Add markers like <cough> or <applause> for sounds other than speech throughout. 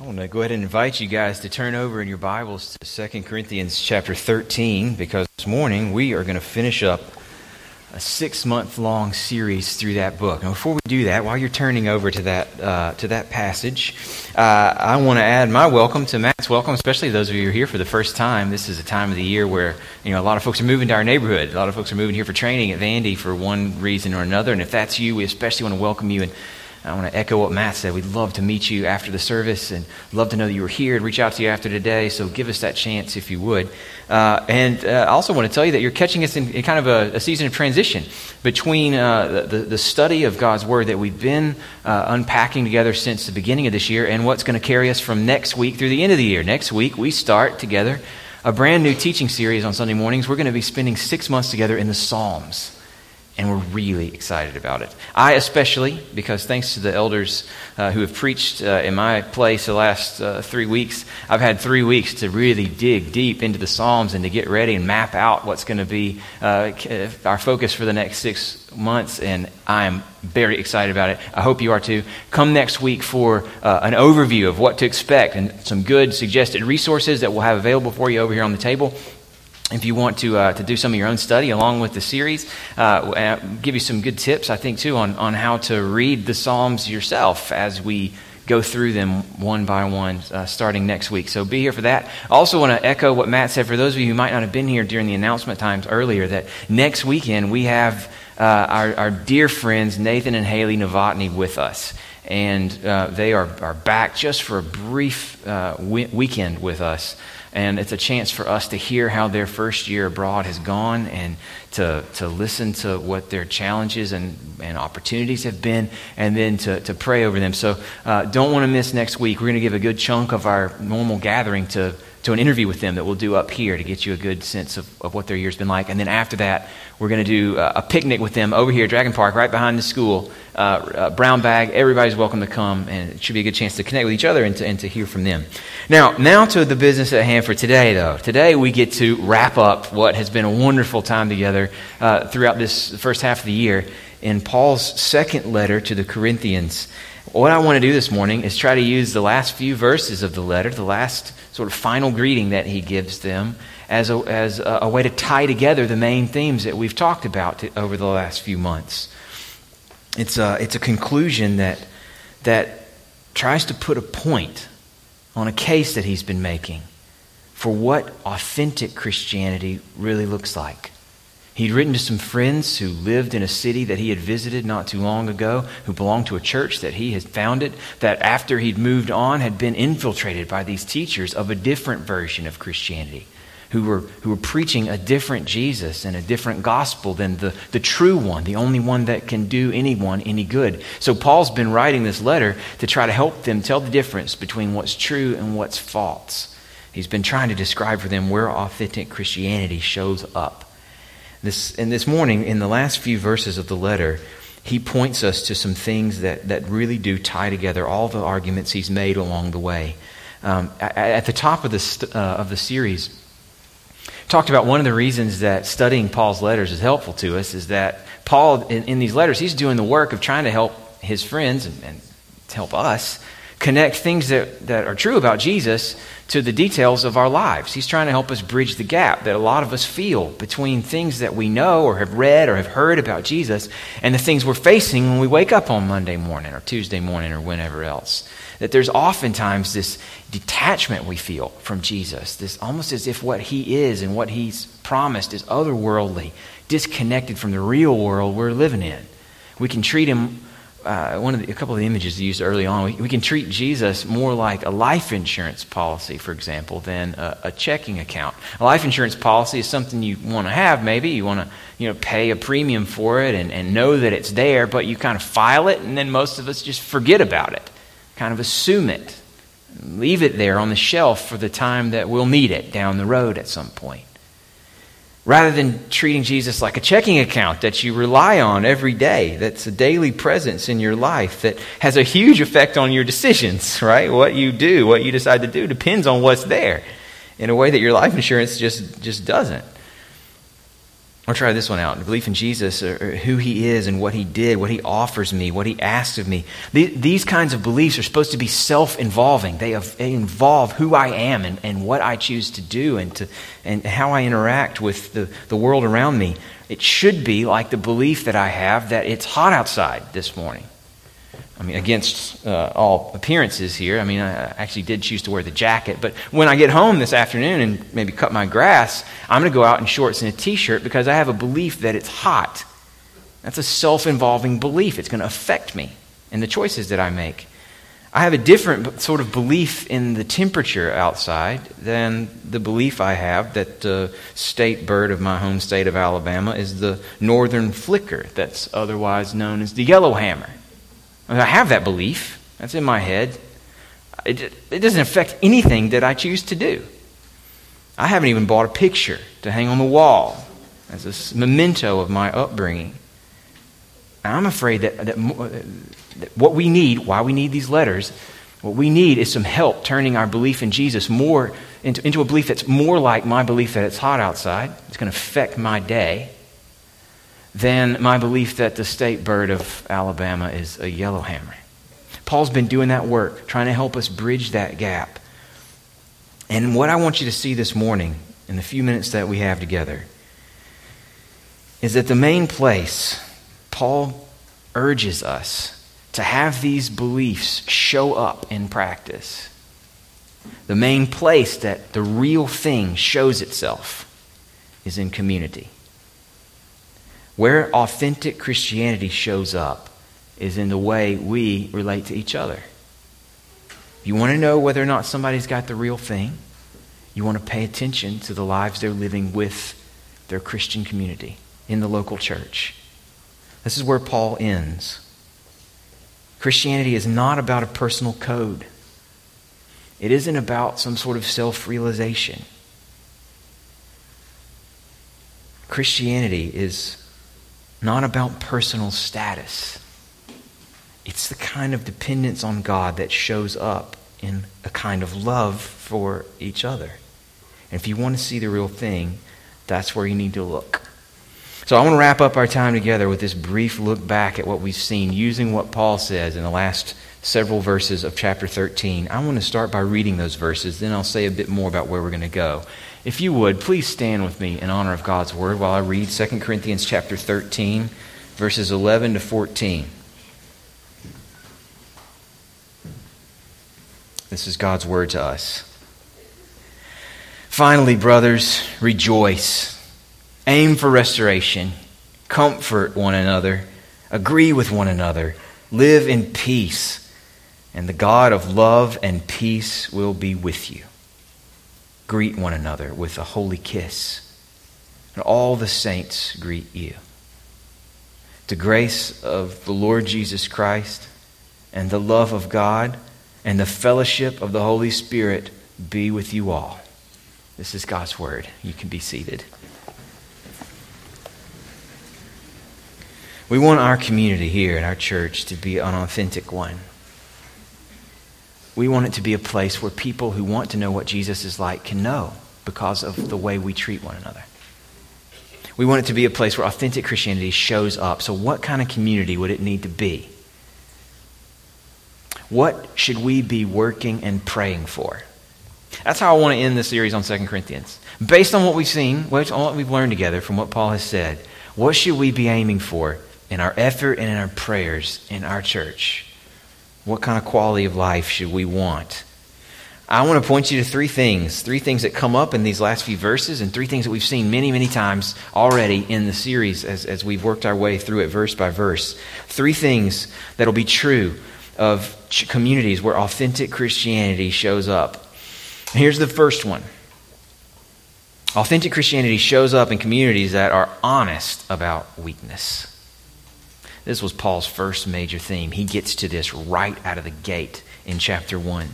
I want to go ahead and invite you guys to turn over in your Bibles to 2 Corinthians chapter 13 because this morning we are going to finish up a six month long series through that book. Now, before we do that, while you're turning over to that, uh, to that passage, uh, I want to add my welcome to Matt's welcome, especially those of you who are here for the first time. This is a time of the year where you know, a lot of folks are moving to our neighborhood. A lot of folks are moving here for training at Vandy for one reason or another. And if that's you, we especially want to welcome you and I want to echo what Matt said. We'd love to meet you after the service and love to know that you were here and reach out to you after today. So give us that chance if you would. Uh, and uh, I also want to tell you that you're catching us in, in kind of a, a, season of transition between uh, the, the, study of God's Word that we've been uh, unpacking together since the beginning of this year and what's going to carry us from next week through the end of the year. Next week, we start together a brand new teaching series on Sunday mornings. We're going to be spending six months together in the Psalms and we're really excited about it. I, especially, because thanks to the elders uh, who have preached uh, in my place the last uh, three weeks, I've had three weeks to really dig deep into the Psalms and to get ready and map out what's going to be uh, our focus for the next six months, and I'm very excited about it. I hope you are too. Come next week for uh, an overview of what to expect and some good suggested resources that we'll have available for you over here on the table if you want to, uh, to do some of your own study along with the series, uh, give you some good tips, I think, too, on, on how to read the Psalms yourself as we go through them one by one uh, starting next week. So be here for that. Also want to echo what Matt said for those of you who might not have been here during the announcement times earlier that next weekend we have uh, our, our dear friends Nathan and Haley Novotny with us. And uh, they are, are back just for a brief uh, weekend with us. And it's a chance for us to hear how their first year abroad has gone and to, to listen to what their challenges and, and opportunities have been, and then to, to pray over them. So uh, don't want to miss next week. We're going to give a good chunk of our normal gathering to to an interview with them that we'll do up here to get you a good sense of, of what their year's been like. And then after that, we're going to do uh, a picnic with them over here at Dragon Park, right behind the school. Uh, uh, brown bag, everybody's welcome to come, and it should be a good chance to connect with each other and to, and to hear from them. Now, now to the business at hand for today, though. Today we get to wrap up what has been a wonderful time together uh, throughout this first half of the year in Paul's second letter to the Corinthians. What I want to do this morning is try to use the last few verses of the letter, the last sort of final greeting that he gives them, as a, as a, a way to tie together the main themes that we've talked about to, over the last few months. It's a, it's a conclusion that, that tries to put a point on a case that he's been making for what authentic Christianity really looks like. He'd written to some friends who lived in a city that he had visited not too long ago, who belonged to a church that he had founded, that after he'd moved on had been infiltrated by these teachers of a different version of Christianity, who were, who were preaching a different Jesus and a different gospel than the, the true one, the only one that can do anyone any good. So Paul's been writing this letter to try to help them tell the difference between what's true and what's false. He's been trying to describe for them where authentic Christianity shows up. This, and this morning, in the last few verses of the letter, he points us to some things that, that really do tie together all the arguments he's made along the way. Um, at, the top of the, uh, of the series, talked about one of the reasons that studying Paul's letters is helpful to us is that Paul, in, in these letters, he's doing the work of trying to help his friends and, and help us connect things that, that are true about Jesus to the details of our lives. He's trying to help us bridge the gap that a lot of us feel between things that we know or have read or have heard about Jesus and the things we're facing when we wake up on Monday morning or Tuesday morning or whenever else. That there's oftentimes this detachment we feel from Jesus, this almost as if what he is and what he's promised is otherworldly, disconnected from the real world we're living in. We can treat him uh, one of the, a couple of the images used early on, we, we, can treat Jesus more like a life insurance policy, for example, than a, a checking account. A life insurance policy is something you want to have, maybe. You want to you know, pay a premium for it and, and know that it's there, but you kind of file it, and then most of us just forget about it, kind of assume it, leave it there on the shelf for the time that we'll need it down the road at some point rather than treating Jesus like a checking account that you rely on every day, that's a daily presence in your life that has a huge effect on your decisions, right? What you do, what you decide to do depends on what's there in a way that your life insurance just, just doesn't. I'll try this one out. Belief in Jesus, or, who he is and what he did, what he offers me, what he asks of me. These, these kinds of beliefs are supposed to be self involving. They, they, involve who I am and, and what I choose to do and, to, and how I interact with the, the world around me. It should be like the belief that I have that it's hot outside this morning. I mean, against uh, all appearances here. I mean, I actually did choose to wear the jacket. But when I get home this afternoon and maybe cut my grass, I'm going to go out in shorts and a t shirt because I have a belief that it's hot. That's a self involving belief. It's going to affect me and the choices that I make. I have a different sort of belief in the temperature outside than the belief I have that the state bird of my home state of Alabama is the northern flicker, that's otherwise known as the yellowhammer. I have that belief. That's in my head. It, it doesn't affect anything that I choose to do. I haven't even bought a picture to hang on the wall as a memento of my upbringing. I'm afraid that, that, that what we need, why we need these letters, what we need is some help turning our belief in Jesus more into, into a belief that's more like my belief that it's hot outside. It's going to affect my day than my belief that the state bird of Alabama is a yellowhammer. Paul's been doing that work, trying to help us bridge that gap. And what I want you to see this morning, in the few minutes that we have together, is that the main place Paul urges us to have these beliefs show up in practice. The main place that the real thing shows itself is in community. Where authentic Christianity shows up is in the way we relate to each other. If you want to know whether or not somebody's got the real thing, you want to pay attention to the lives they're living with their Christian community in the local church. This is where Paul ends. Christianity is not about a personal code. It isn't about some sort of self realization. Christianity is not about personal status. It's the kind of dependence on God that shows up in a kind of love for each other. And if you want to see the real thing, that's where you need to look. So I want to wrap up our time together with this brief look back at what we've seen using what Paul says in the last several verses of chapter 13. I want to start by reading those verses, then I'll say a bit more about where we're going to go. If you would, please stand with me in honor of God's word while I read 2 Corinthians chapter 13, verses 11 to 14. This is God's word to us. Finally, brothers, rejoice. Aim for restoration. Comfort one another. Agree with one another. Live in peace. And the God of love and peace will be with you greet one another with a holy kiss. And all the saints greet you. The grace of the Lord Jesus Christ and the love of God and the fellowship of the Holy Spirit be with you all. This is God's word. You can be seated. We want our community here in our church to be an authentic one. We want it to be a place where people who want to know what Jesus is like can know because of the way we treat one another. We want it to be a place where authentic Christianity shows up. So, what kind of community would it need to be? What should we be working and praying for? That's how I want to end this series on 2 Corinthians. Based on what we've seen, on what we've learned together from what Paul has said, what should we be aiming for in our effort and in our prayers in our church? What kind of quality of life should we want? I want to point you to three things. Three things that come up in these last few verses, and three things that we've seen many, many times already in the series as, as we've worked our way through it verse by verse. Three things that'll be true of communities where authentic Christianity shows up. Here's the first one Authentic Christianity shows up in communities that are honest about weakness. This was Paul's first major theme. He gets to this right out of the gate in chapter 1.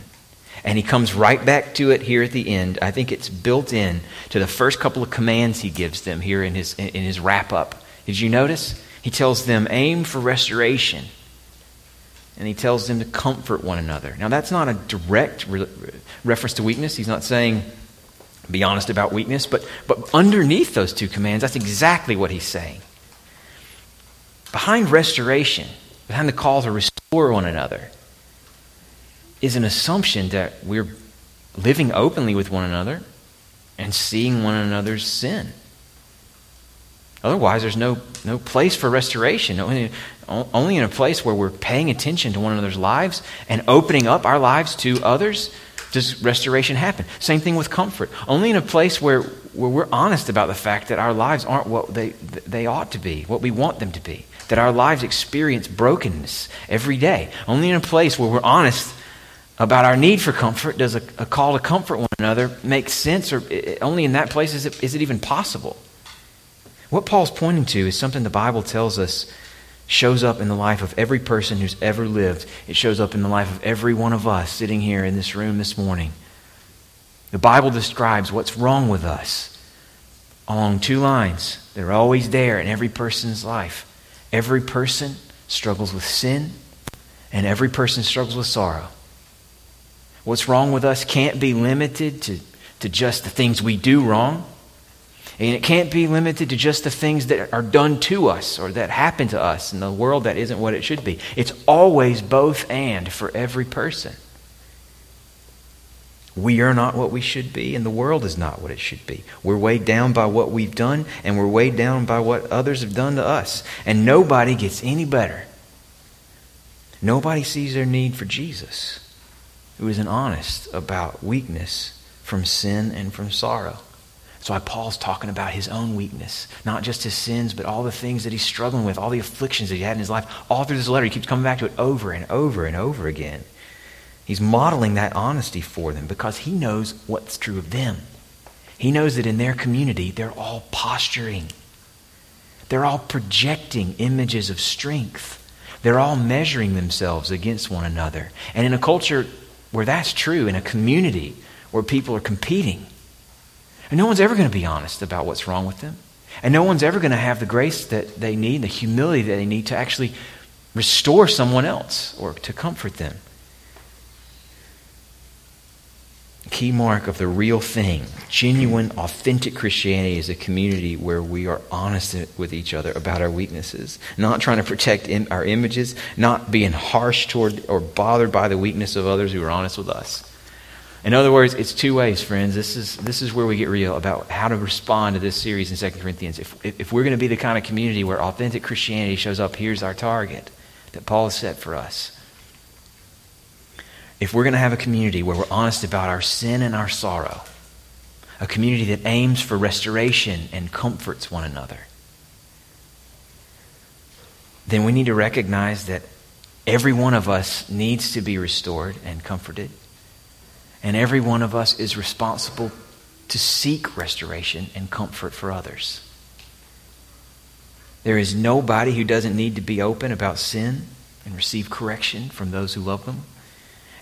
And he comes right back to it here at the end. I think it's built in to the first couple of commands he gives them here in his, in his wrap up. Did you notice? He tells them, aim for restoration. And he tells them to comfort one another. Now, that's not a direct re- reference to weakness. He's not saying Be honest about weakness, but, but underneath those two commands, that's exactly what he's saying. Behind restoration, behind the call to restore one another, is an assumption that we're living openly with one another and seeing one another's sin. Otherwise, there's no, no place for restoration. Only, only in a place where we're paying attention to one another's lives and opening up our lives to others does restoration happen. Same thing with comfort. Only in a place where, where we're honest about the fact that our lives aren't what they, they ought to be, what we want them to be, that our lives experience brokenness every day. Only in a place where we're honest about our need for comfort does a, a call to comfort one another make sense, or only in that place is it, is it even possible. What Paul's pointing to is something the Bible tells us shows up in the life of every person who's ever lived. It shows up in the life of every one of us sitting here in this room this morning. The Bible describes what's wrong with us along two lines. They're always there in every person's life. Every person struggles with sin, and every person struggles with sorrow. What's wrong with us can't be limited to, to just the things we do wrong. And it can't be limited to just the things that are done to us or that happen to us in the world that isn't what it should be. It's always both and for every person. We are not what we should be, and the world is not what it should be. We're weighed down by what we've done, and we're weighed down by what others have done to us. And nobody gets any better. Nobody sees their need for Jesus, who isn't honest about weakness from sin and from sorrow. That's why Paul's talking about his own weakness, not just his sins, but all the things that he's struggling with, all the afflictions that he had in his life. All through this letter, he keeps coming back to it over and over and over again. He's modeling that honesty for them because he knows what's true of them. He knows that in their community, they're all posturing, they're all projecting images of strength. They're all measuring themselves against one another. And in a culture where that's true, in a community where people are competing, and no one's ever going to be honest about what's wrong with them. And no one's ever going to have the grace that they need, the humility that they need to actually restore someone else or to comfort them. key mark of the real thing, genuine, authentic Christianity is a community where we are honest with each other about our weaknesses, not trying to protect our images, not being harsh toward or bothered by the weakness of others who are honest with us. In other words, it's two ways, friends. This is, this is where we get real about how to respond to this series in 2 Corinthians. If, if, we're going to be the kind of community where authentic Christianity shows up, here's our target that Paul has set for us. If we're going to have a community where we're honest about our sin and our sorrow, a community that aims for restoration and comforts one another, then we need to recognize that every one of us needs to be restored and comforted. And every one of us is responsible to seek restoration and comfort for others. There is nobody who doesn't need to be open about sin and receive correction from those who love them.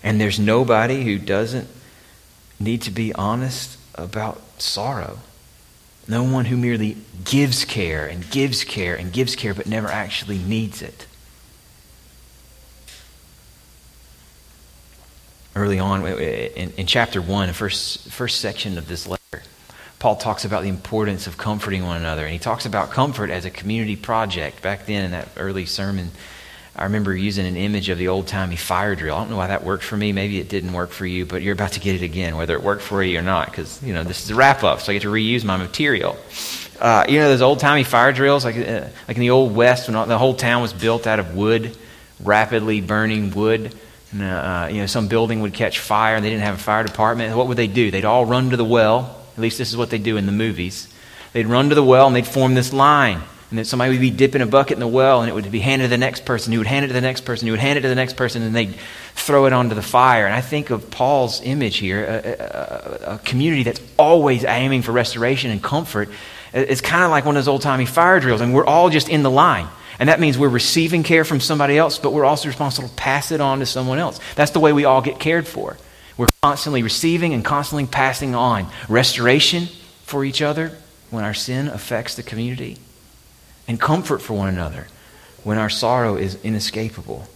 And there's nobody who doesn't need to be honest about sorrow. No one who merely gives care and gives care and gives care but never actually needs it. Early on in, in chapter 1, the first, first section of this letter. Paul talks about the importance of comforting one another. And he talks about comfort as a community project. Back then, in that early sermon, I remember using an image of the old timey fire drill. I don't know why that worked for me. Maybe it didn't work for you, but you're about to get it again, whether it worked for you or not, because, you know, this is a wrap up, so I get to reuse my material. Uh, you know, those old timey fire drills, like, uh, like in the Old West, when all, the whole town was built out of wood, rapidly burning wood uh, you know, some building would catch fire and they didn't have a fire department, what would they do? They'd all run to the well. At least this is what they do in the movies. They'd run to the well and they'd form this line. And then somebody would be dipping a bucket in the well and it would be handed to the next person who would hand it to the next person who would hand it to the next person and they'd throw it onto the fire. And I think of Paul's image here a, a, a community that's always aiming for restoration and comfort. It's kind of like one of those old timey fire drills, and we're all just in the line. And that means we're receiving care from somebody else, but we're also responsible to pass it on to someone else. That's the way we all get cared for. We're constantly receiving and constantly passing on restoration for each other when our sin affects the community, and comfort for one another when our sorrow is inescapable.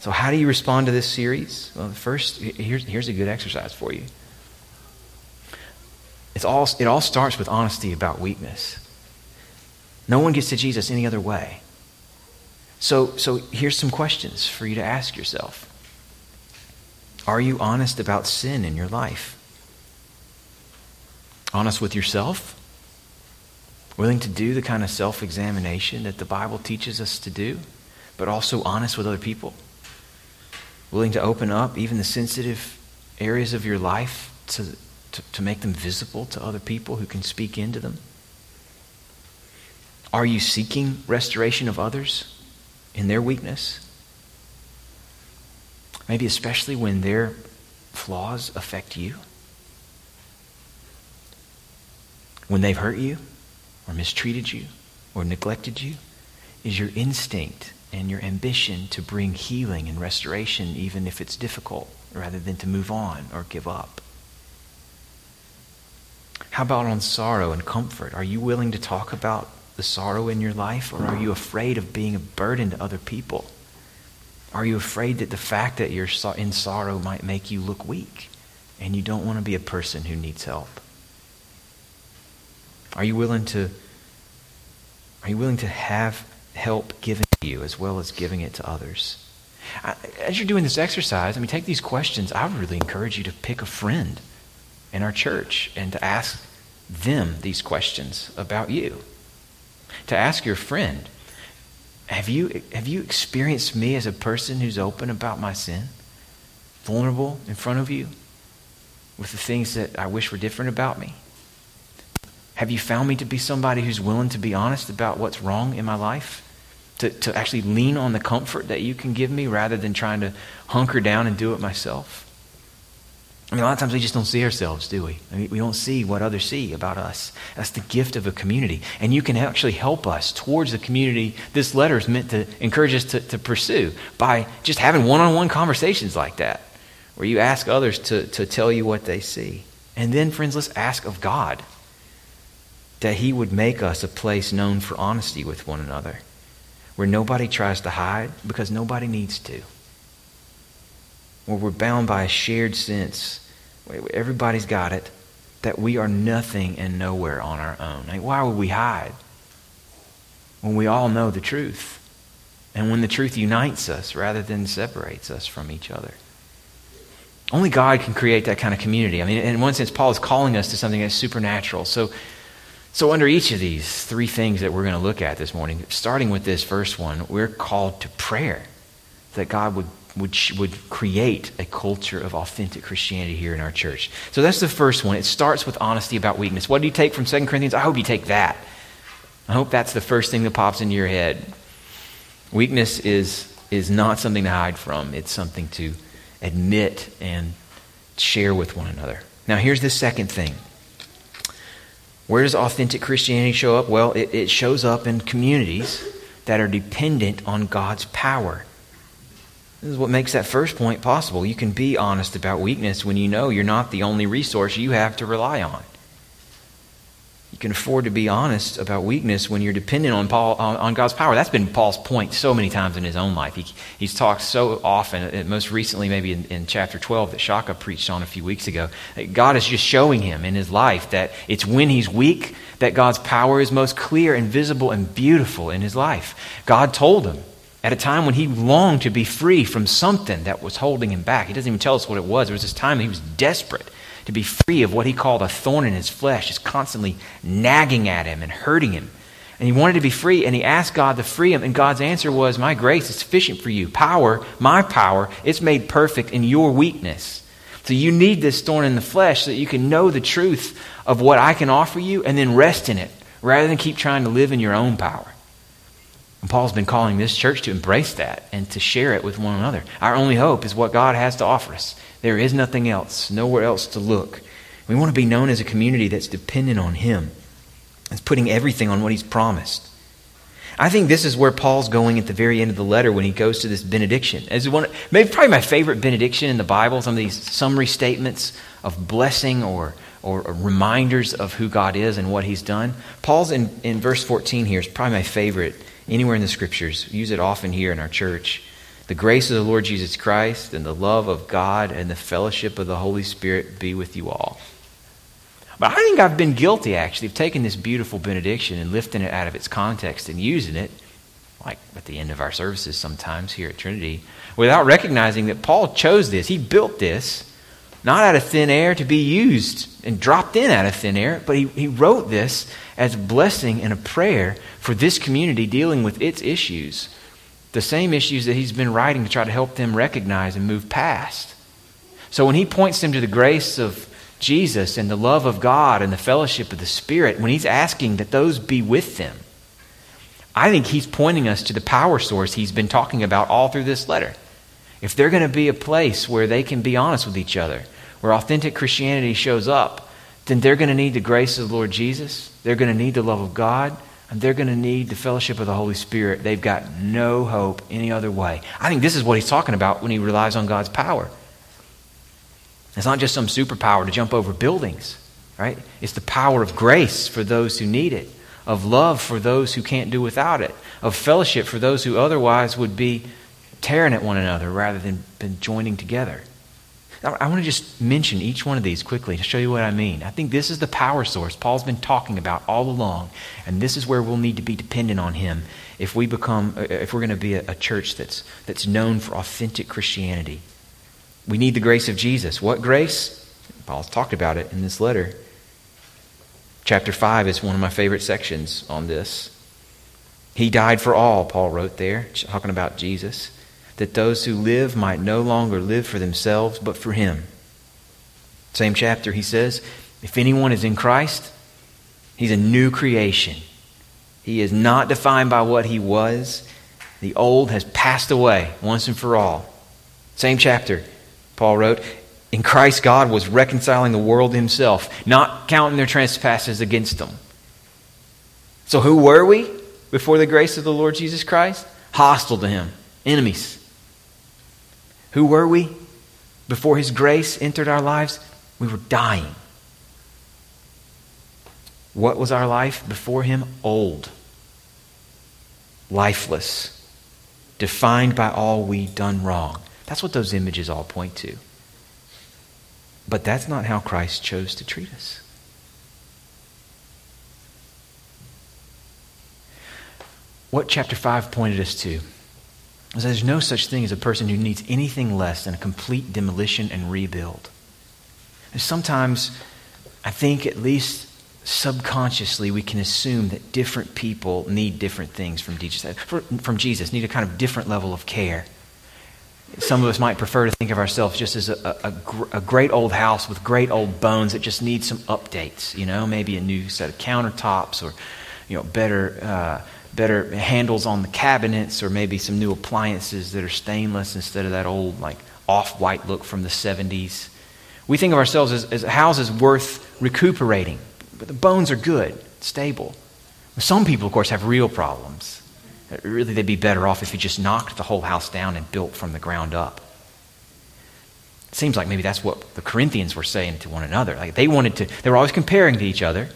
So, how do you respond to this series? Well, first, here's, here's a good exercise for you. It's all, it all starts with honesty about weakness. No one gets to Jesus any other way. So, so here's some questions for you to ask yourself. Are you honest about sin in your life? Honest with yourself? Willing to do the kind of self examination that the Bible teaches us to do, but also honest with other people? Willing to open up even the sensitive areas of your life to, to, to make them visible to other people who can speak into them? Are you seeking restoration of others in their weakness? Maybe especially when their flaws affect you? When they've hurt you, or mistreated you, or neglected you? Is your instinct and your ambition to bring healing and restoration, even if it's difficult, rather than to move on or give up? How about on sorrow and comfort? Are you willing to talk about the sorrow in your life, or are you afraid of being a burden to other people? Are you afraid that the fact that you're in sorrow might make you look weak and you don't want to be a person who needs help? Are you willing to are you willing to have help given to you as well as giving it to others? As you're doing this exercise, I mean, take these questions. I would really encourage you to pick a friend in our church and to ask them these questions about you. To ask your friend, have you, have you experienced me as a person who's open about my sin? Vulnerable in front of you with the things that I wish were different about me? Have you found me to be somebody who's willing to be honest about what's wrong in my life? To, to actually lean on the comfort that you can give me rather than trying to hunker down and do it myself? I mean, a lot of times we just don't see ourselves, do we? I mean, we don't see what others see about us. That's the gift of a community. And you can actually help us towards the community this letter is meant to encourage us to, to pursue by just having one on one conversations like that, where you ask others to, to tell you what they see. And then, friends, let's ask of God that He would make us a place known for honesty with one another, where nobody tries to hide because nobody needs to where we're bound by a shared sense everybody's got it, that we are nothing and nowhere on our own. Like, why would we hide? When we all know the truth. And when the truth unites us rather than separates us from each other. Only God can create that kind of community. I mean, in one sense, Paul is calling us to something that's supernatural. So, so under each of these three things that we're going to look at this morning, starting with this first one, we're called to prayer that God would would, would create a culture of authentic Christianity here in our church. So that's the first one. It starts with honesty about weakness. What do you take from 2 Corinthians? I hope you take that. I hope that's the first thing that pops into your head. Weakness is, is not something to hide from, it's something to admit and share with one another. Now, here's the second thing. Where does authentic Christianity show up? Well, it, it shows up in communities that are dependent on God's power. This is what makes that first point possible. You can be honest about weakness when you know you're not the only resource you have to rely on. You can afford to be honest about weakness when you're dependent on, Paul, on, on God's power. That's been Paul's point so many times in his own life. He, he's talked so often, uh, most recently, maybe in, in chapter 12 that Shaka preached on a few weeks ago. God is just showing him in his life that it's when he's weak that God's power is most clear and visible and beautiful in his life. God told him at a time when he longed to be free from something that was holding him back. He doesn't even tell us what it was. There was this time he was desperate to be free of what he called a thorn in his flesh, just constantly nagging at him and hurting him. And he wanted to be free, and he asked God to free him. And God's answer was, My grace is sufficient for you. Power, my power, it's made perfect in your weakness. So you need this thorn in the flesh so that you can know the truth of what I can offer you and then rest in it rather than keep trying to live in your own power. And Paul's been calling this church to embrace that and to share it with one another. Our only hope is what God has to offer us. There is nothing else, nowhere else to look. We want to be known as a community that's dependent on Him, that's putting everything on what He's promised. I think this is where Paul's going at the very end of the letter when he goes to this benediction. As one, maybe probably my favorite benediction in the Bible, some of these summary statements of blessing or, or reminders of who God is and what He's done. Paul's in, in verse 14 here is probably my favorite anywhere in the scriptures. We use it often here in our church. The grace of the Lord Jesus Christ and the love of God and the fellowship of the Holy Spirit be with you all. But I think I've been guilty, actually, of taking this beautiful benediction and lifting it out of its context and using it, like at the end of our services sometimes here at Trinity, without recognizing that Paul chose this. He built this not out of thin air to be used and dropped in out of thin air, but he, he wrote this as a blessing and a prayer for this community dealing with its issues. The same issues that he's been writing to try to help them recognize and move past. So when he points them to the grace of Jesus and the love of God and the fellowship of the Spirit, when he's asking that those be with them, I think he's pointing us to the power source he's been talking about all through this letter. If they're going to be a place where they can be honest with each other, where authentic Christianity shows up, then they're going to need the grace of the Lord Jesus. They're going to need the love of God. And they're going to need the fellowship of the Holy Spirit. They've got no hope any other way. I think this is what he's talking about when he relies on God's power. It's not just some superpower to jump over buildings, right? It's the power of grace for those who need it, of love for those who can't do without it, of fellowship for those who otherwise would be tearing at one another rather than, than joining together. I want to just mention each one of these quickly to show you what I mean. I think this is the power source Paul's been talking about all along, and this is where we'll need to be dependent on him if we become, uh, if we're going to be a, a church that's, that's known for authentic Christianity. We need the grace of Jesus. What grace? Paul's talked about it in this letter. Chapter 5 is one of my favorite sections on this. He died for all, Paul wrote there, talking about Jesus that those who live might no longer live for themselves, but for Him. Same chapter, he says, If anyone is in Christ, he's a new creation. He is not defined by what he was. The old has passed away once and for all. Same chapter, Paul wrote, In Christ, God was reconciling the world himself, not counting their trespasses against them. So, who were we before the grace of the Lord Jesus Christ? Hostile to him, enemies. Who were we? Before His grace entered our lives, we were dying. What was our life before Him? Old, lifeless, defined by all we'd done wrong. That's what those images all point to. But that's not how Christ chose to treat us. What chapter 5 pointed us to there's no such thing as a person who needs anything less than a complete demolition and rebuild. And sometimes, I think at least subconsciously, we can assume that different people need different things from Jesus, from Jesus, need a kind of different level of care. Some of us might prefer to think of ourselves just as a, a, a, great old house with great old bones that just needs some updates, you know, maybe a new set of countertops or, you know, better. Uh, better handles on the cabinets or maybe some new appliances that are stainless instead of that old like off-white look from the 70s we think of ourselves as, as houses worth recuperating but the bones are good stable. Some people of course have real problems. Really they'd be better off if you just knocked the whole house down and built from the ground up. It seems like maybe that's what the corinthians were saying to one another. Like they wanted to they were always comparing to each other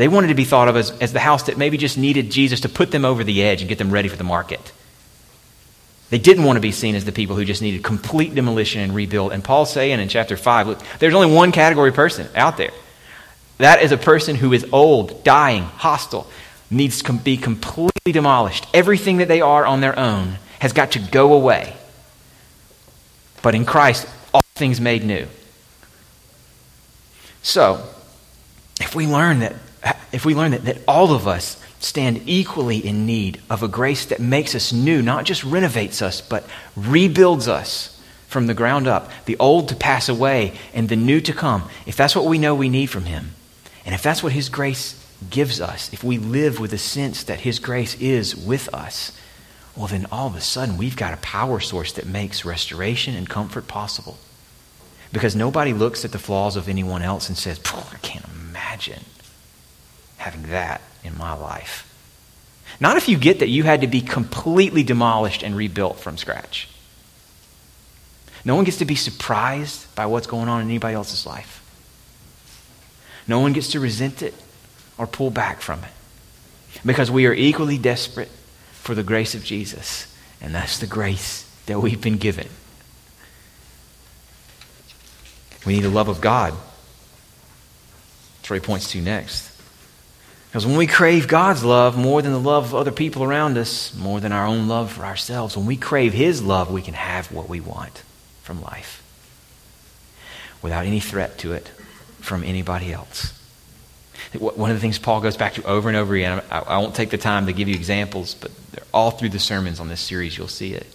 they wanted to be thought of as, as the house that maybe just needed Jesus to put them over the edge and get them ready for the market. They didn't want to be seen as the people who just needed complete demolition and rebuild. And Paul's saying in chapter 5, look, there's only one category of person out there. That is a person who is old, dying, hostile, needs to be completely demolished. Everything that they are on their own has got to go away. But in Christ, all things made new. So, if we learn that if we learn that, that all of us stand equally in need of a grace that makes us new, not just renovates us, but rebuilds us from the ground up, the old to pass away and the new to come, if that's what we know we need from Him, and if that's what His grace gives us, if we live with a sense that His grace is with us, well, then all of a sudden we've got a power source that makes restoration and comfort possible. Because nobody looks at the flaws of anyone else and says, I can't imagine having that in my life. Not if you get that you had to be completely demolished and rebuilt from scratch. No one gets to be surprised by what's going on in anybody else's life. No one gets to resent it or pull back from it. Because we are equally desperate for the grace of Jesus. And that's the grace that we've been given. We need the love of God That's what he points to next. Because when we crave God's love more than the love of other people around us, more than our own love for ourselves, when we crave His love, we can have what we want from life without any threat to it from anybody else. One of the things Paul goes back to over and over again, I, won't take the time to give you examples, but all through the sermons on this series, you'll see it.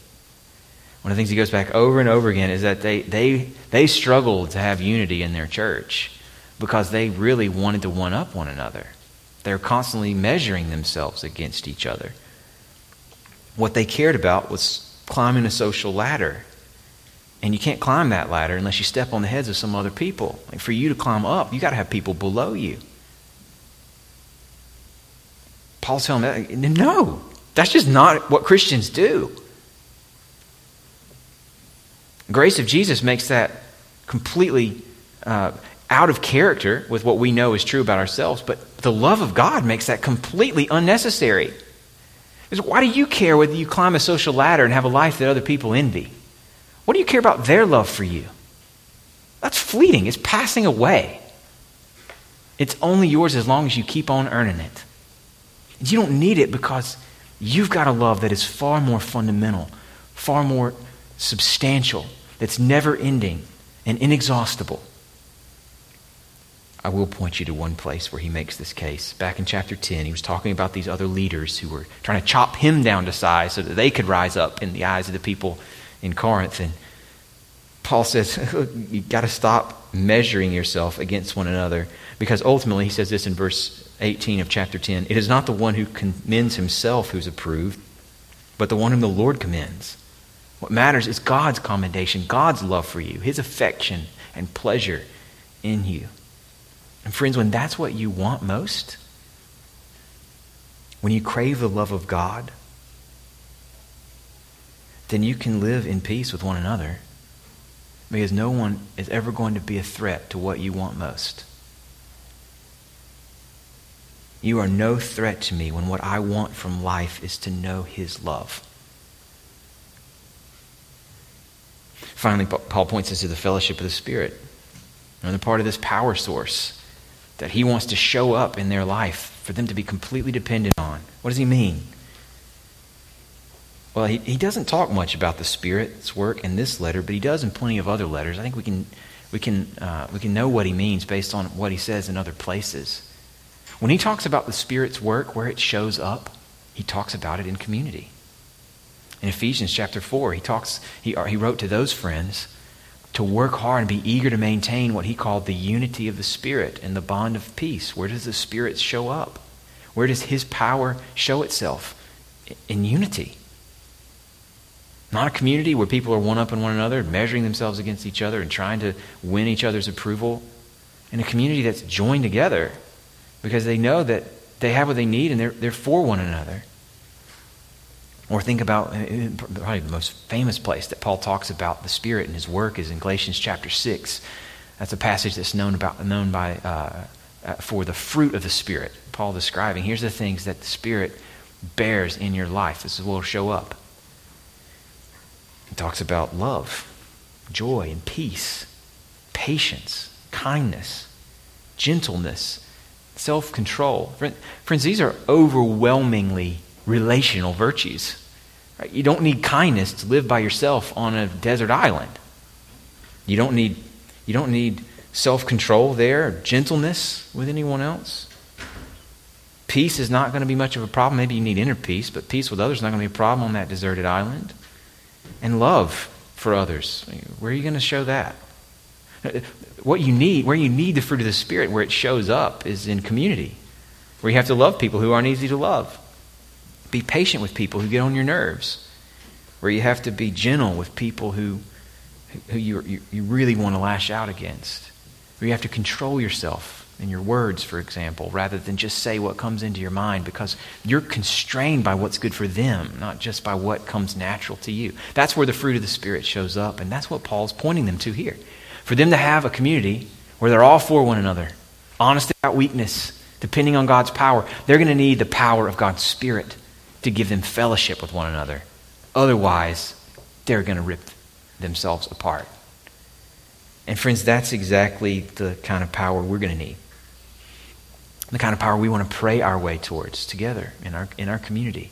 One of the things he goes back over and over again is that they, they, they struggled to have unity in their church because they really wanted to one up one another. They're constantly measuring themselves against each other. What they cared about was climbing a social ladder. And you can't climb that ladder unless you step on the heads of some other people. Like for you to climb up, you got to have people below you. Paul's telling them, no, that's just not what Christians do. Grace of Jesus makes that completely uh, out of character with what we know is true about ourselves, but the love of God makes that completely unnecessary. Because why do you care whether you climb a social ladder and have a life that other people envy? What do you care about their love for you? That's fleeting, it's passing away. It's only yours as long as you keep on earning it. You don't need it because you've got a love that is far more fundamental, far more substantial, that's never ending and inexhaustible. I will point you to one place where he makes this case. Back in chapter 10, he was talking about these other leaders who were trying to chop him down to size so that they could rise up in the eyes of the people in Corinth. And Paul says, <laughs> you've got to stop measuring yourself against one another because ultimately, he says this in verse 18 of chapter 10 it is not the one who commends himself who's approved, but the one whom the Lord commends. What matters is God's commendation, God's love for you, his affection and pleasure in you. And friends, when that's what you want most, when you crave the love of God, then you can live in peace with one another because no one is ever going to be a threat to what you want most. You are no threat to me when what I want from life is to know His love. Finally, Paul points us to the fellowship of the Spirit, another part of this power source that he wants to show up in their life for them to be completely dependent on. What does he mean? Well, he, he doesn't talk much about the Spirit's work in this letter, but he does in plenty of other letters. I think we can, we can, uh, we can know what he means based on what he says in other places. When he talks about the Spirit's work, where it shows up, he talks about it in community. In Ephesians chapter 4, he, talks, he, he wrote to those friends to work hard and be eager to maintain what he called the unity of the Spirit and the bond of peace. Where does the Spirit show up? Where does his power show itself? In unity. Not a community where people are one up on one another, measuring themselves against each other and trying to win each other's approval. In a community that's joined together because they know that they have what they need and they're, they're for one another. Or think about uh, uh, probably the most famous place that Paul talks about the Spirit and his work is in Galatians chapter 6. That's a passage that's known, about, known by, uh, uh, for the fruit of the Spirit. Paul describing here's the things that the Spirit bears in your life. This will show up. He talks about love, joy, and peace, patience, kindness, gentleness, self control. Friends, these are overwhelmingly relational virtues. Right? You don't need kindness to live by yourself on a desert island. You don't need, you don't need self control there, gentleness with anyone else. Peace is not going to be much of a problem. Maybe you need inner peace, but peace with others is not going to be a problem on that deserted island. And love for others. Where are you going to show that? What you need, where you need the fruit of the Spirit, where it shows up, is in community, where you have to love people who aren't easy to love. Be patient with people who get on your nerves, where you have to be gentle with people who, who you, you, really want to lash out against, where you have to control yourself in your words, for example, rather than just say what comes into your mind because you're constrained by what's good for them, not just by what comes natural to you. That's where the fruit of the Spirit shows up, and that's what Paul's pointing them to here. For them to have a community where they're all for one another, honest about weakness, depending on God's power, they're going to need the power of God's Spirit to give them fellowship with one another. Otherwise, they're going to rip themselves apart. And friends, that's exactly the kind of power we're going to need. the kind of power we want to pray our way towards together in our, in our community.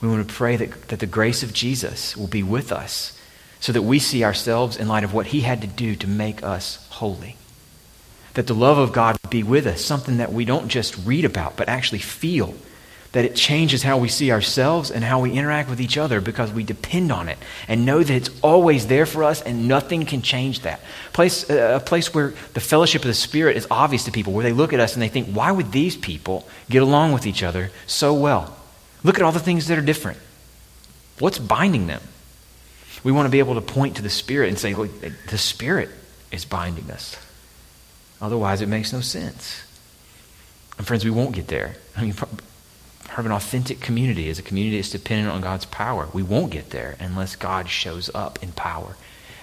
We want to pray that, that the grace of Jesus will be with us so that we see ourselves in light of what he had to do to make us holy. That the love of God be with us, something that we don't just read about, but actually feel that it changes how we see ourselves and how we interact with each other because we depend on it and know that it's always there for us and nothing can change that. Place, uh, a place where the fellowship of the Spirit is obvious to people, where they look at us and they think, why would these people get along with each other so well? Look at all the things that are different. What's binding them? We want to be able to point to the Spirit and say, the Spirit is binding us. Otherwise, it makes no sense. And friends, we won't get there. I mean, part of an authentic community is a community that's dependent on God's power. We won't get there unless God shows up in power.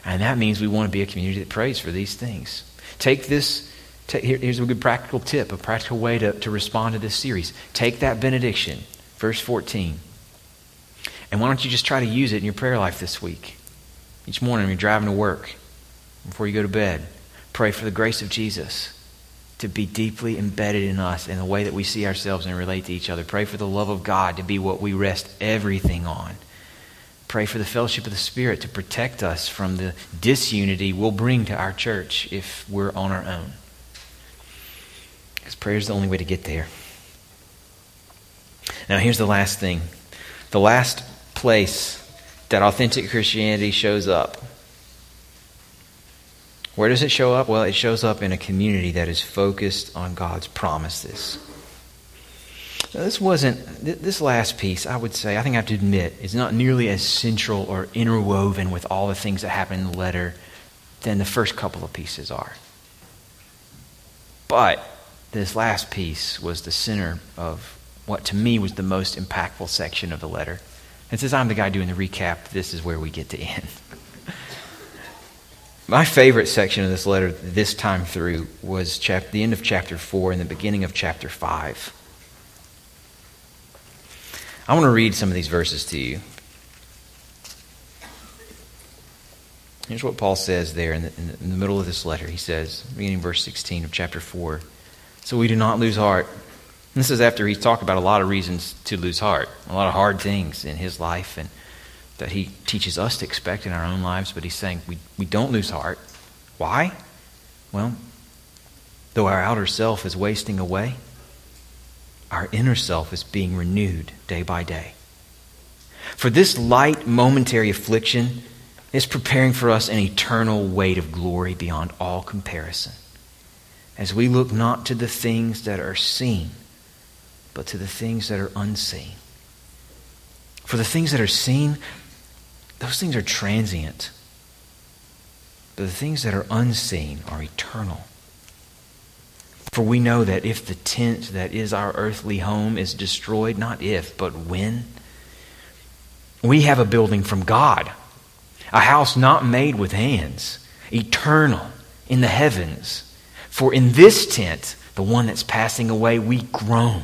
And that means we want to be a community that prays for these things. Take this, take, here, here's a good practical tip, a practical way to, to respond to this series. Take that benediction, verse 14, and why don't you just try to use it in your prayer life this week? Each morning when you're driving to work, before you go to bed, pray for the grace of Jesus to be deeply embedded in us in the way that we see ourselves and relate to each other. Pray for the love of God to be what we rest everything on. Pray for the fellowship of the Spirit to protect us from the disunity we'll bring to our church if we're on our own. Because prayer is the only way to get there. Now, here's the last thing the last place that authentic Christianity shows up where does it show up? Well, it shows up in a community that is focused on God's promises. Now, this wasn't, this last piece, I would say, I think I have to admit, is not nearly as central or interwoven with all the things that happen in the letter than the first couple of pieces are. But this last piece was the center of what to me was the most impactful section of the letter. And since I'm the guy doing the recap, this is where we get to end. <laughs> My favorite section of this letter this time through was chap- the end of chapter 4 and the beginning of chapter 5. I want to read some of these verses to you. Here's what Paul says there in the, in the, in the middle of this letter. He says, beginning verse 16 of chapter 4, So we do not lose heart. And this is after he's talked about a lot of reasons to lose heart, a lot of hard things in his life and that he teaches us to expect in our own lives, but he's saying we, we don't lose heart. Why? Well, though our outer self is wasting away, our inner self is being renewed day by day. For this light, momentary affliction is preparing for us an eternal weight of glory beyond all comparison, as we look not to the things that are seen, but to the things that are unseen. For the things that are seen those things are transient. But the things that are unseen are eternal. For we know that if the tent that is our earthly home is destroyed, not if, but when, we have a building from God, a house not made with hands, eternal in the heavens. For in this tent, the one that's passing away, we groan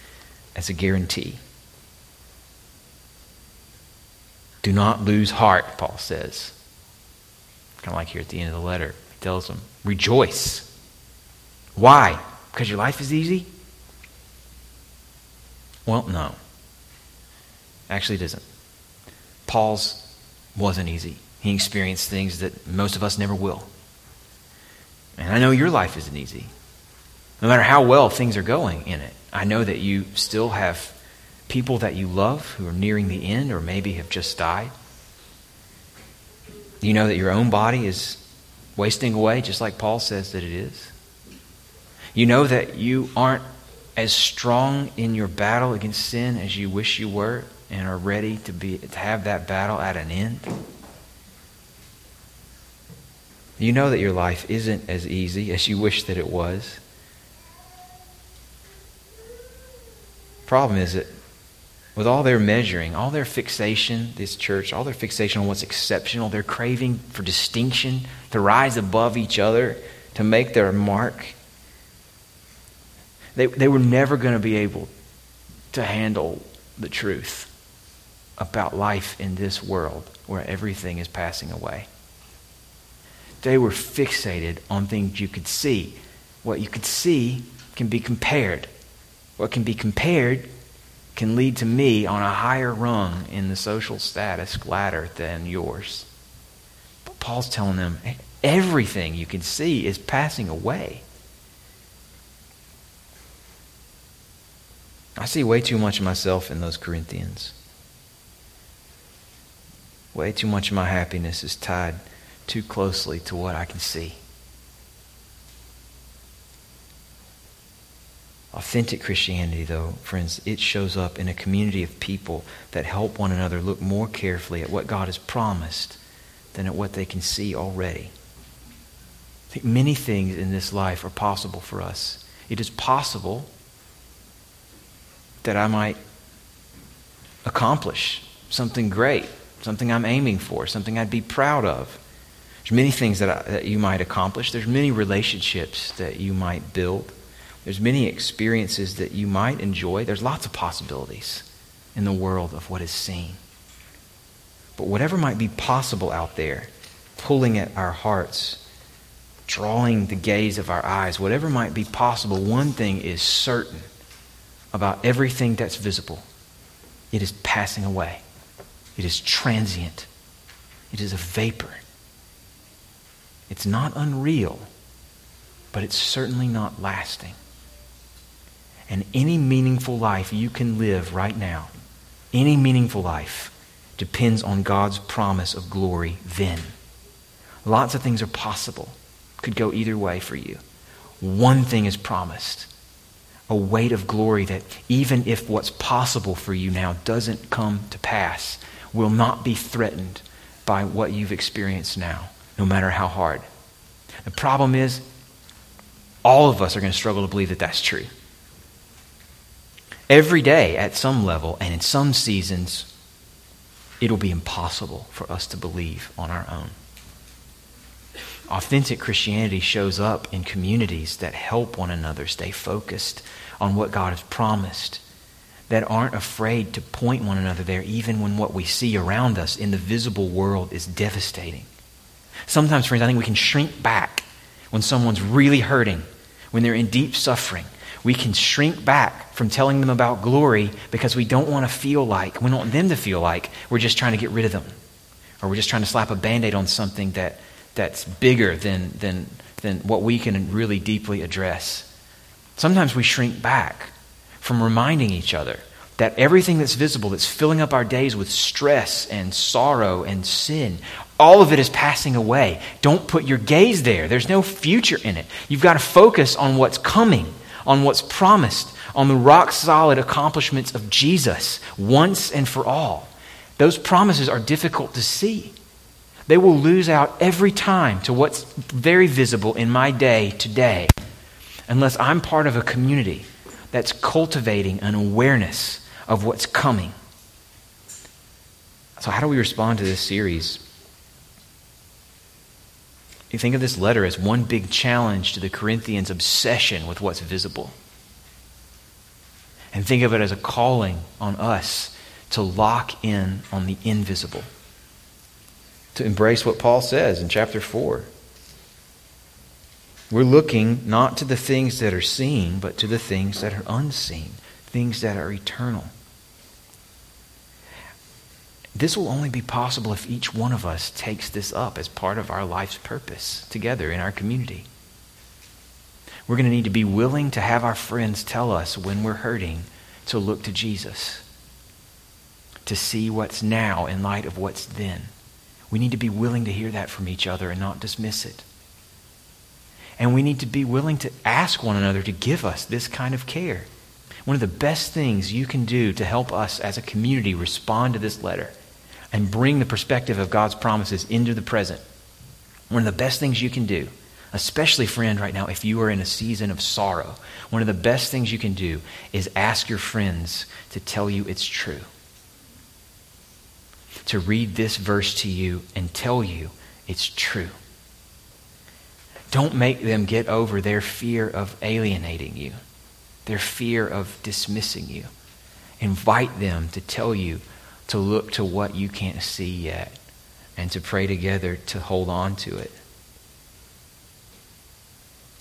as a guarantee. Do not lose heart, Paul says. Kind of like here at the end of the letter. He tells them, rejoice. Why? Because your life is easy? Well, no. Actually, it isn't. Paul's wasn't easy. He experienced things that most of us never will. And I know your life isn't easy. No matter how well things are going in it. I know that you still have people that you love who are nearing the end or maybe have just died. You know that your own body is wasting away, just like Paul says that it is. You know that you aren't as strong in your battle against sin as you wish you were and are ready to, be, to have that battle at an end. You know that your life isn't as easy as you wish that it was. Problem is that with all their measuring, all their fixation, this church, all their fixation on what's exceptional, their craving for distinction, to rise above each other, to make their mark, they, they were never going to be able to handle the truth about life in this world where everything is passing away. They were fixated on things you could see. What you could see can be compared. What can be compared can lead to me on a higher rung in the social status ladder than yours. But Paul's telling them everything you can see is passing away. I see way too much of myself in those Corinthians. Way too much of my happiness is tied too closely to what I can see. Authentic Christianity, though, friends, it shows up in a community of people that help one another look more carefully at what God has promised than at what they can see already. I think many things in this life are possible for us. It is possible that I might accomplish something great, something I'm aiming for, something I'd be proud of. There's many things that, I, that you might accomplish. There's many relationships that you might build. There's many experiences that you might enjoy. There's lots of possibilities in the world of what is seen. But whatever might be possible out there, pulling at our hearts, drawing the gaze of our eyes, whatever might be possible, one thing is certain about everything that's visible it is passing away, it is transient, it is a vapor. It's not unreal, but it's certainly not lasting. And any meaningful life you can live right now, any meaningful life, depends on God's promise of glory then. Lots of things are possible, could go either way for you. One thing is promised a weight of glory that even if what's possible for you now doesn't come to pass, will not be threatened by what you've experienced now, no matter how hard. The problem is, all of us are going to struggle to believe that that's true. Every day, at some level, and in some seasons, it'll be impossible for us to believe on our own. Authentic Christianity shows up in communities that help one another stay focused on what God has promised, that aren't afraid to point one another there, even when what we see around us in the visible world is devastating. Sometimes, friends, I think we can shrink back when someone's really hurting, when they're in deep suffering, we can shrink back from telling them about glory because we don't want to feel like, we don't want them to feel like we're just trying to get rid of them. Or we're just trying to slap a band aid on something that, that's bigger than, than, than what we can really deeply address. Sometimes we shrink back from reminding each other that everything that's visible, that's filling up our days with stress and sorrow and sin, all of it is passing away. Don't put your gaze there. There's no future in it. You've got to focus on what's coming on what's promised, on the rock solid accomplishments of Jesus once and for all. Those promises are difficult to see. They will lose out every time to what's very visible in my day today unless I'm part of a community that's cultivating an awareness of what's coming. So, how do we respond to this series? You think of this letter as one big challenge to the Corinthians' obsession with what's visible. And think of it as a calling on us to lock in on the invisible, to embrace what Paul says in chapter 4. We're looking not to the things that are seen, but to the things that are unseen, things that are eternal. This will only be possible if each one of us takes this up as part of our life's purpose together in our community. We're going to need to be willing to have our friends tell us when we're hurting to look to Jesus, to see what's now in light of what's then. We need to be willing to hear that from each other and not dismiss it. And we need to be willing to ask one another to give us this kind of care. One of the best things you can do to help us as a community respond to this letter and bring the perspective of God's promises into the present. One of the best things you can do, Especially, friend, right now, if you are in a season of sorrow, one of the best things you can do is ask your friends to tell you it's true. To read this verse to you and tell you it's true. Don't make them get over their fear of alienating you, their fear of dismissing you. Invite them to tell you to look to what you can't see yet and to pray together to hold on to it.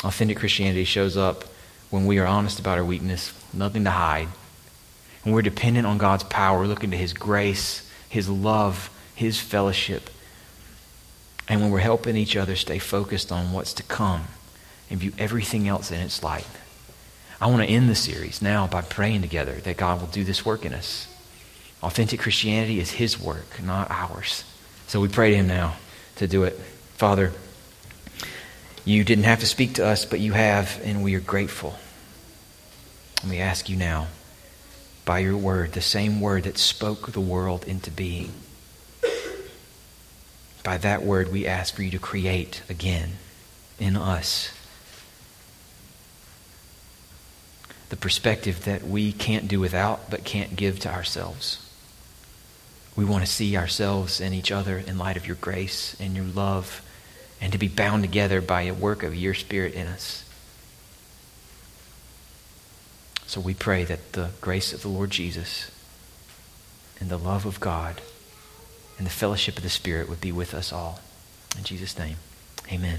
Authentic Christianity shows up when we are honest about our weakness, nothing to hide. When we're dependent on God's power, looking to His grace, His love, His fellowship. And when we're helping each other stay focused on what's to come and view everything else in its light. I want to end the series now by praying together that God will do this work in us. Authentic Christianity is His work, not ours. So we pray to Him now to do it. Father, you didn't have to speak to us, but you have, and we are grateful. And we ask you now, by your word, the same word that spoke the world into being, by that word, we ask for you to create again in us the perspective that we can't do without, but can't give to ourselves. We want to see ourselves and each other in light of your grace and your love and to be bound together by a work of your Spirit in us. So we pray that the grace of the Lord Jesus and the love of God and the fellowship of the Spirit would be with us all. In Jesus' name, amen.